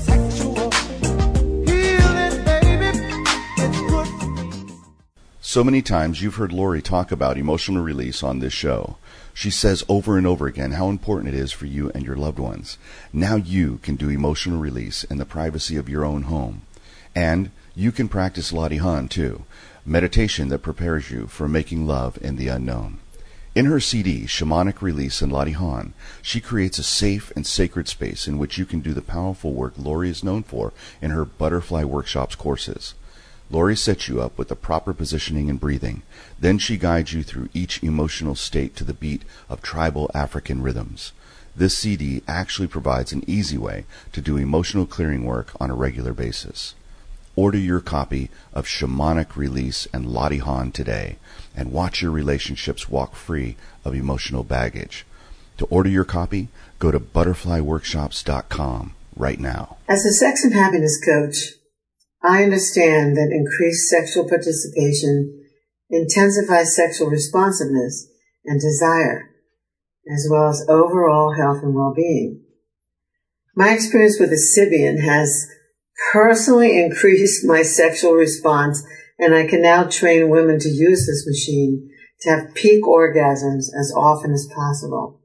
Speaker 5: So many times you've heard Laurie talk about emotional release on this show. She says over and over again how important it is for you and your loved ones. Now you can do emotional release in the privacy of your own home. And you can practice Lottie Han too, meditation that prepares you for making love in the unknown. In her CD, Shamanic Release and Lottie Han, she creates a safe and sacred space in which you can do the powerful work Laurie is known for in her Butterfly Workshops courses. Laurie sets you up with the proper positioning and breathing. Then she guides you through each emotional state to the beat of tribal African rhythms. This CD actually provides an easy way to do emotional clearing work on a regular basis. Order your copy of Shamanic Release and Lottie Han today and watch your relationships walk free of emotional baggage. To order your copy, go to butterflyworkshops.com right now.
Speaker 1: As a sex and happiness coach, I understand that increased sexual participation intensifies sexual responsiveness and desire, as well as overall health and well-being. My experience with the Sybian has personally increased my sexual response, and I can now train women to use this machine to have peak orgasms as often as possible.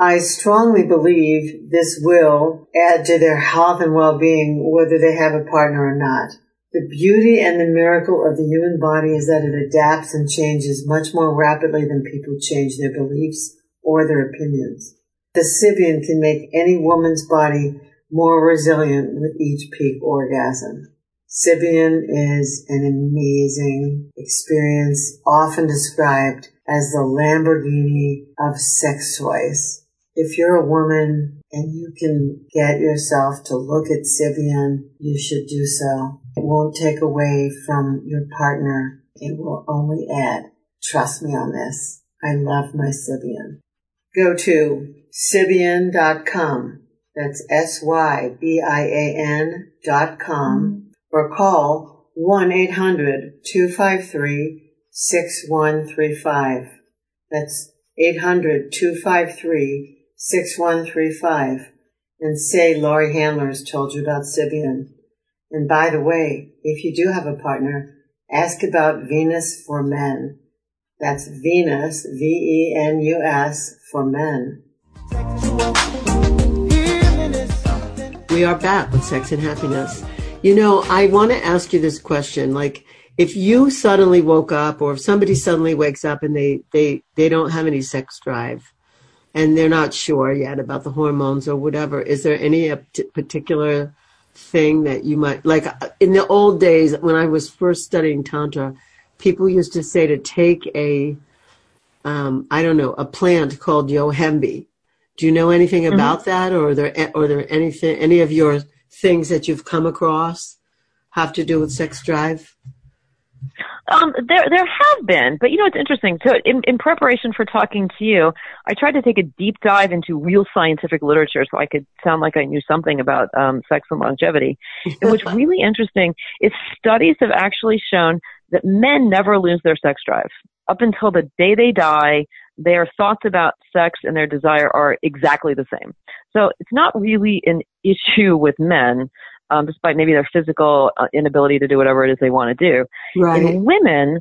Speaker 1: I strongly believe this will add to their health and well-being whether they have a partner or not. The beauty and the miracle of the human body is that it adapts and changes much more rapidly than people change their beliefs or their opinions. The Sybian can make any woman's body more resilient with each peak orgasm. Sybian is an amazing experience, often described as the Lamborghini of sex toys. If you're a woman and you can get yourself to look at Sybian, you should do so. It won't take away from your partner. It will only add. Trust me on this. I love my Sybian. Go to Sybian.com. That's S-Y-B-I-A-N dot com or call 1-800-253-6135. That's 800-253-6135 and say Laurie Handlers told you about Sybian. And by the way, if you do have a partner, ask about Venus for Men. That's Venus, V E N
Speaker 6: U S, for men.
Speaker 1: We are back with Sex and Happiness. You know, I want to ask you this question. Like, if you suddenly woke up or if somebody suddenly wakes up and they, they, they don't have any sex drive and they're not sure yet about the hormones or whatever, is there any particular thing that you might, like uh, in the old days when I was first studying Tantra, people used to say to take a, um, I don't know, a plant called yohimbe. Do you know anything about that, or are there or are there anything any of your things that you've come across have to do with sex drive?
Speaker 2: Um, there, there have been, but you know, it's interesting. So, in, in preparation for talking to you, I tried to take a deep dive into real scientific literature so I could sound like I knew something about um, sex and longevity. and what's really interesting is studies have actually shown that men never lose their sex drive up until the day they die. Their thoughts about sex and their desire are exactly the same. So, it's not really an issue with men. Um, despite maybe their physical uh, inability to do whatever it is they want to do.
Speaker 1: Right.
Speaker 2: In women,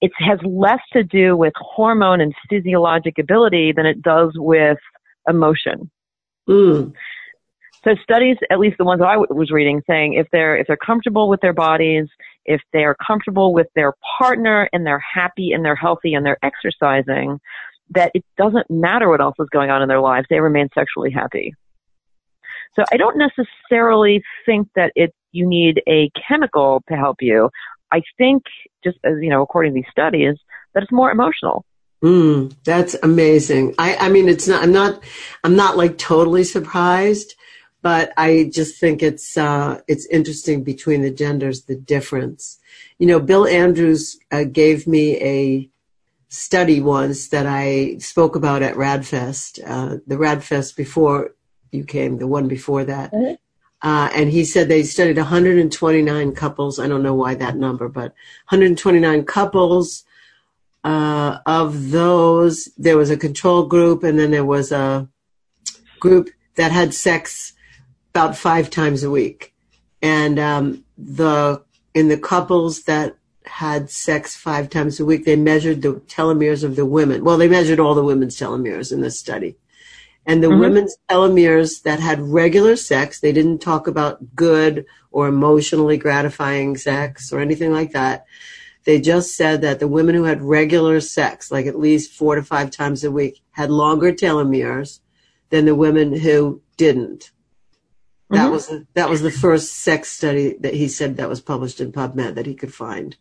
Speaker 2: it has less to do with hormone and physiologic ability than it does with emotion.
Speaker 1: Mm.
Speaker 2: So studies, at least the ones that I w- was reading, saying if they're if they're comfortable with their bodies, if they're comfortable with their partner, and they're happy and they're healthy and they're exercising, that it doesn't matter what else is going on in their lives; they remain sexually happy. So I don't necessarily think that it you need a chemical to help you. I think, just as you know, according to these studies, that it's more emotional.
Speaker 1: Mm, that's amazing. I, I mean, it's not, I'm not, I'm not like totally surprised, but I just think it's, uh, it's interesting between the genders, the difference. You know, Bill Andrews uh, gave me a study once that I spoke about at RAADfest, uh, the RAADfest before you came, the one before that.
Speaker 2: Mhm.
Speaker 1: Uh, and he said they studied 129 couples. I don't know why that number, but 129 couples. Uh, of those, there was a control group, and then there was a group that had sex about five times a week. And um, the in the couples that had sex five times a week, they measured the telomeres of the women. Well, they measured all the women's telomeres in this study. And the
Speaker 2: Mhm.
Speaker 1: women's telomeres that had regular sex, they didn't talk about good or emotionally gratifying sex or anything like that. They just said that the women who had regular sex, like at least four to five times a week, had longer telomeres than the women who didn't. That
Speaker 2: Mhm.
Speaker 1: was that was the first sex study that he said that was published in PubMed that he could find.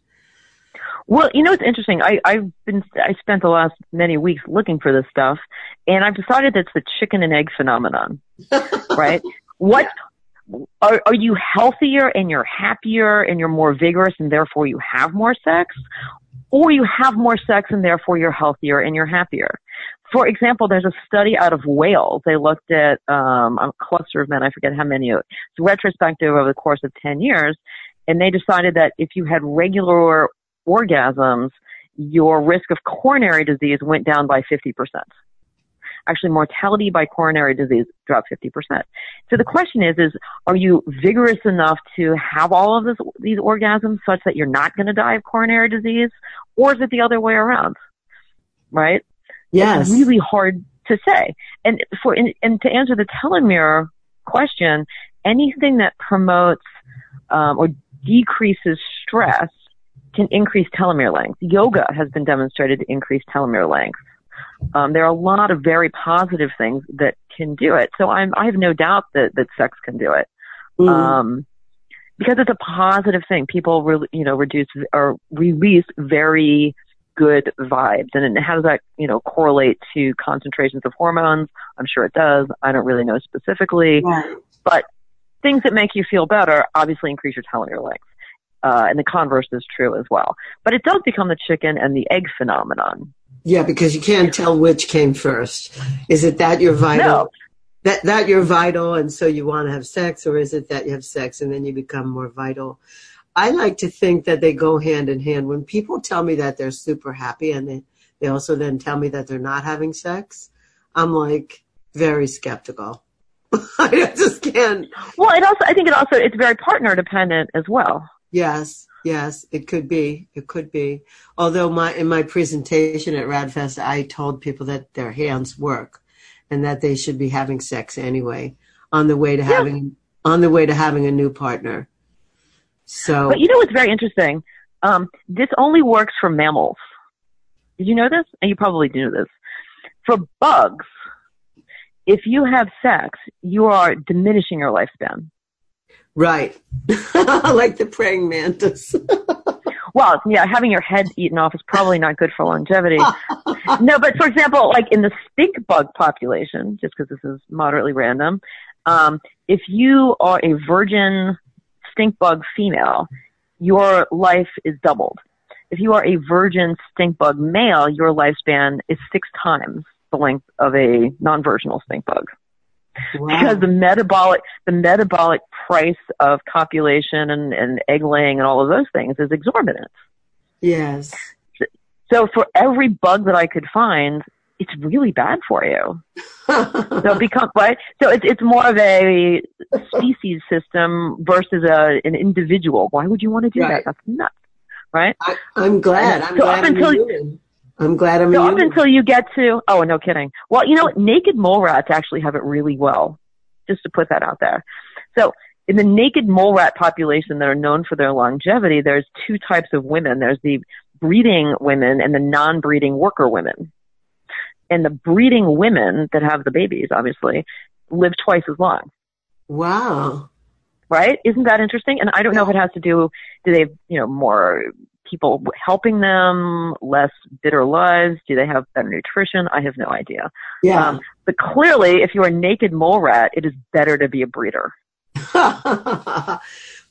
Speaker 2: Well, you know, it's interesting. I, I've been, I spent the last many weeks looking for this stuff, and I've decided it's the chicken and egg phenomenon, right? What are, are you healthier and you're happier and you're more vigorous and therefore you have more sex, or you have more sex and therefore you're healthier and you're happier? For example, there's a study out of Wales. They looked at um, a cluster of men. I forget how many. It's retrospective over the course of 10 years. And they decided that if you had regular orgasms, your risk of coronary disease went down by 50%. Actually, mortality by coronary disease dropped 50%. So the question is, is are you vigorous enough to have all of this, these orgasms such that you're not going to die of coronary disease? Or is it the other way around? Right?
Speaker 1: Yes.
Speaker 2: It's really hard to say. And for and, and to answer the telomere question, anything that promotes um, or decreases stress can increase telomere length. Yoga has been demonstrated to increase telomere length. Um, there are a lot of very positive things that can do it. So I'm, I have no doubt that, that sex can do it.
Speaker 1: Mhm.
Speaker 2: Um, because it's a positive thing. People, re- you know, reduce or release very good vibes. And how does that, you know, correlate to concentrations of hormones? I'm sure it does. I don't really know specifically,
Speaker 1: right.
Speaker 2: but things that make you feel better obviously increase your telomere length. Uh, and the converse is true as well. But it does become the chicken and the egg phenomenon.
Speaker 1: Yeah, because you can't tell which came first. Is it that you're vital?
Speaker 2: No.
Speaker 1: That that you're vital and so you want to have sex, or is it that you have sex and then you become more vital? I like to think that they go hand in hand. When people tell me that they're super happy and they, they also then tell me that they're not having sex, I'm like very skeptical. I just can't.
Speaker 2: Well, it also, I think it also, it's very partner dependent as well.
Speaker 1: Yes, yes, it could be. It could be. Although my in my presentation at RAADfest, I told people that their hands work, and that they should be having sex anyway on the way to having on the way to having a new partner. So
Speaker 2: But you know what's very interesting? Um, this only works for mammals. Did you know this? And you probably do this. For bugs, if you have sex, you are diminishing your lifespan.
Speaker 1: Right, like the praying mantis.
Speaker 2: Well, yeah, having your head eaten off is probably not good for longevity. no, but for example, like in the stink bug population, just because this is moderately random, um, if you are a virgin stink bug female, your life is doubled. If you are a virgin stink bug male, your lifespan is six times the length of a non-virginal stink bug because the metabolic the metabolic price of copulation and, and egg laying and all of those things is exorbitant.
Speaker 1: yes,
Speaker 2: So for every bug that I could find, it's really bad for you. So it becomes right. So it's it's more of a species system versus a an individual. Why would you want to do
Speaker 1: Right.
Speaker 2: that? That's nuts, right?
Speaker 1: I, I'm glad. I'm
Speaker 2: So
Speaker 1: glad
Speaker 2: up until-.
Speaker 1: I'm glad I'm
Speaker 2: So up until you get to oh no kidding. Well, you know what? Naked mole rats actually have it really well. Just to put that out there. So in the naked mole rat population that are known for their longevity, there's two types of women. There's the breeding women and the non-breeding worker women. And the breeding women that have the babies, obviously, live twice as long.
Speaker 1: wow.
Speaker 2: Right? Isn't that interesting? And I don't know if it has to do, do they have, you know, more people helping them, less bitter lives? Do they have better nutrition? I have no idea.
Speaker 1: Yeah.
Speaker 2: Um, but clearly, if you're a naked mole rat, it is better to be a breeder.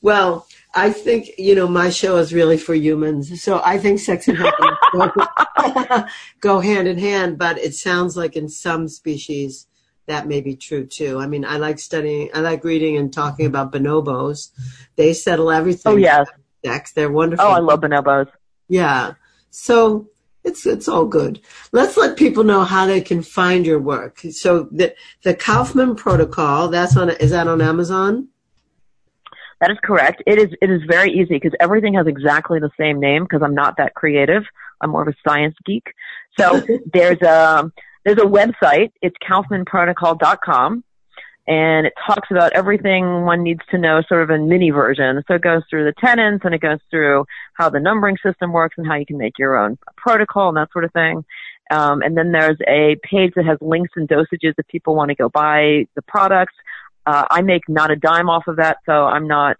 Speaker 1: well, I think you know my show is really for humans, so I think sex and happiness go, go hand in hand. But it sounds like in some species that may be true too. I mean, I like studying, I like reading and talking about bonobos. They settle everything.
Speaker 2: Oh, yes.
Speaker 1: Sex. They're wonderful.
Speaker 2: Oh, I love bonobos.
Speaker 1: Yeah. So it's it's all good. Let's let people know how they can find your work. So the the Kaufmann Protocol. That's on. Is that on Amazon?
Speaker 2: That is correct. It is it is very easy because everything has exactly the same name because I'm not that creative. I'm more of a science geek. So there's a there's a website. It's kaufmannprotocol.com and it talks about everything one needs to know sort of in mini version. So it goes through the tenants and it goes through how the numbering system works and how you can make your own protocol and that sort of thing. Um, and then there's a page that has links and dosages if people want to go buy the products. Uh, I make not a dime off of that, so I'm not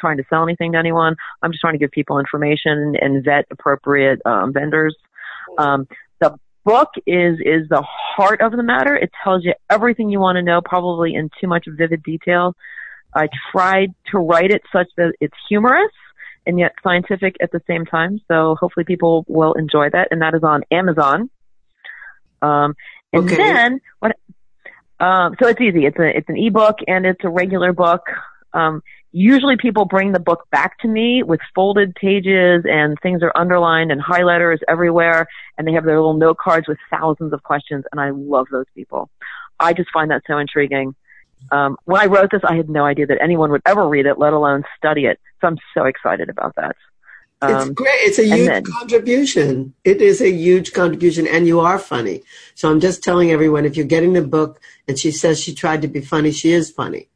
Speaker 2: trying to sell anything to anyone. I'm just trying to give people information and vet appropriate um, vendors. Um, book is is the heart of the matter. It tells you everything you want to know, probably in too much vivid detail. I tried to write it such that it's humorous and yet scientific at the same time. So hopefully people will enjoy that, and that is on Amazon. Um, and
Speaker 1: Okay.
Speaker 2: then what? Um, so it's easy. It's a it's an ebook and it's a regular book. Um, usually people bring the book back to me with folded pages and things are underlined and highlighters everywhere, and they have their little note cards with thousands of questions, and I love those people. I just find that so intriguing. Um, when I wrote this, I had no idea that anyone would ever read it, let alone study it. So I'm so excited about that.
Speaker 1: it's
Speaker 2: Um,
Speaker 1: great. It's a huge
Speaker 2: then-
Speaker 1: contribution. It is a huge contribution, and you are funny. So I'm just telling everyone if you're getting the book and she says she tried to be funny, she is funny.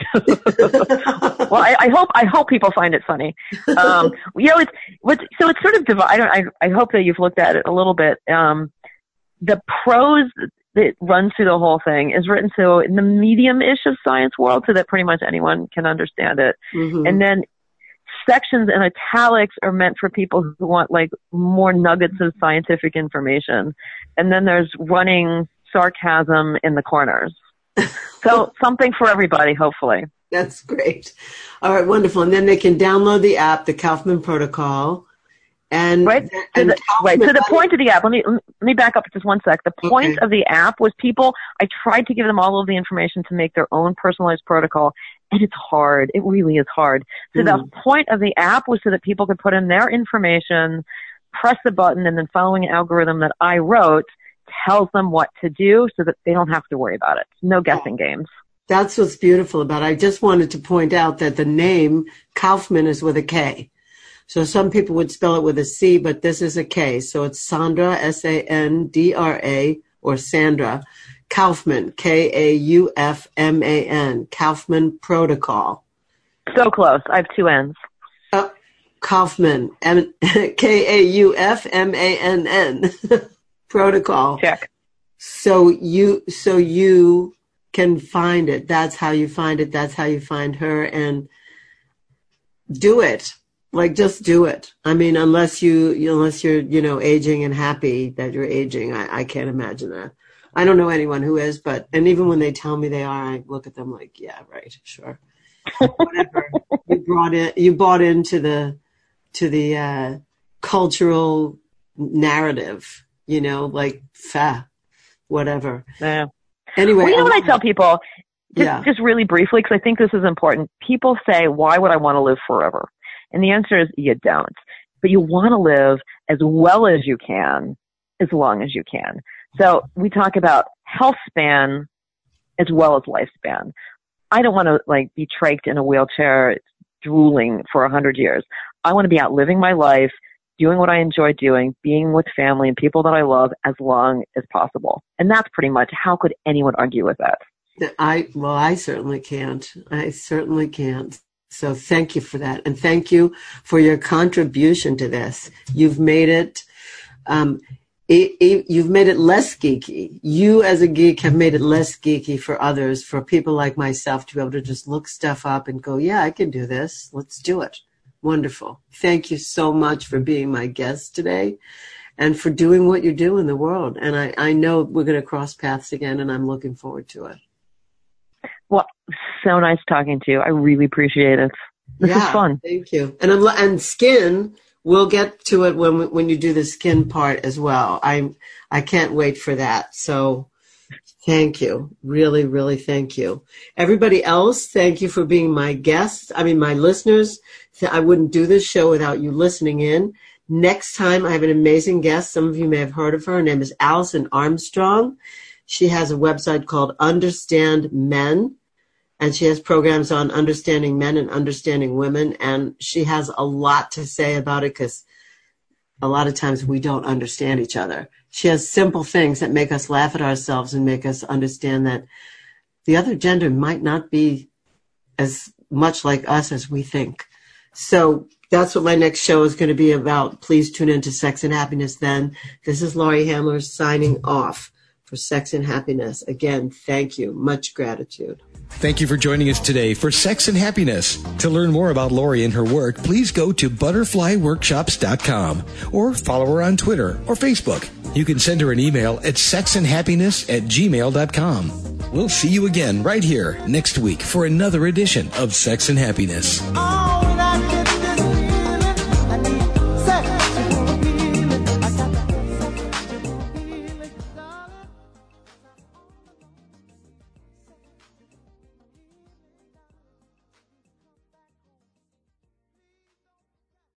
Speaker 2: well, I, I hope I hope people find it funny. Um, you know, it's what's so it's sort of divi- I don't I, I hope that you've looked at it a little bit. Um, the prose that runs through the whole thing is written so in the medium-ish of science world, so that pretty much anyone can understand it.
Speaker 1: Mhm.
Speaker 2: And then sections and italics are meant for people who want like more nuggets of scientific information. And then there's running sarcasm in the corners. So something for everybody, hopefully.
Speaker 1: That's great. All right, wonderful. And then they can download the app, the Kaufmann Protocol, and
Speaker 2: Right. So
Speaker 1: and
Speaker 2: the, right. So the point of the app. Let me let me back up just one sec. The point
Speaker 1: Okay.
Speaker 2: of the app was people. I tried to give them all of the information to make their own personalized protocol, and it's hard. It really is hard. So the
Speaker 1: Mm.
Speaker 2: point of the app was so that people could put in their information, press the button, and then following an algorithm that I wrote tells them what to do, so that they don't have to worry about it. No guessing games.
Speaker 1: That's what's beautiful about it. I just wanted to point out that the name Kaufmann is with a K. So some people would spell it with a C, but this is a K. So it's Sandra, S-A-N-D-R-A, or Sandra Kaufmann, K-A-U-F-M-A-N, Kaufmann Protocol.
Speaker 2: So close. I have two N's.
Speaker 1: Uh, Kaufmann, M- K-A-U-F-M-A-N-N, Protocol.
Speaker 2: Check.
Speaker 1: So you, so you can find it. That's how you find it. That's how you find her and do it. Like just do it. I mean, unless you, unless you're, you know, aging and happy that you're aging, I, I can't imagine that. I don't know anyone who is, but, and even when they tell me they are, I look at them like, yeah, right, sure. Whatever. you brought in, you bought into the, to the, uh, cultural narrative, you know, like, fa, whatever.
Speaker 2: Yeah.
Speaker 1: Anyway,
Speaker 2: Well, you know what I
Speaker 1: um,
Speaker 2: tell people? Just,
Speaker 1: Yeah.
Speaker 2: just really briefly, because I think this is important. People say, why would I want to live forever? And the answer is you don't. But you want to live as well as you can, as long as you can. So we talk about health span as well as lifespan. I don't want to like be trached in a wheelchair drooling for a hundred years. I want to be out living my life, doing what I enjoy doing, being with family and people that I love as long as possible. And that's pretty much how could anyone argue with that?
Speaker 1: I well, I certainly can't. I certainly can't. So thank you for that, and thank you for your contribution to this. You've made it. Um, it, it- you've made it less geeky. You, as a geek, have made it less geeky for others, for people like myself, to be able to just look stuff up and go, "Yeah, I can do this. Let's do it." Wonderful. Thank you so much for being my guest today, and for doing what you do in the world. And I, I know we're going to cross paths again, and I'm looking forward to it.
Speaker 2: Well, so nice talking to you. I really appreciate it. This
Speaker 1: yeah,
Speaker 2: is fun.
Speaker 1: Thank you. And I'm, and skin, we'll get to it when when you do the skin part as well. I'm I can't wait for that. So thank you. Really, really thank you. Everybody else, thank you for being my guests. I mean, my listeners. I wouldn't do this show without you listening in. Next time, I have an amazing guest. Some of you may have heard of her. Her name is Alison Armstrong. She has a website called Understand Men and she has programs on understanding men and understanding women and she has a lot to say about it because a lot of times we don't understand each other she has simple things that make us laugh at ourselves and make us understand that the other gender might not be as much like us as we think so that's what my next show is going to be about please tune in to sex and happiness then this is laurie handlers signing off for sex and happiness again thank you much gratitude
Speaker 7: Thank you for joining us today for Sex and Happiness. To learn more about Laurie and her work, please go to butterflyworkshops.com or follow her on Twitter or Facebook. You can send her an email at sexandhappiness at gmail.com. We'll see you again right here next week for another edition of Sex and Happiness.
Speaker 6: Oh,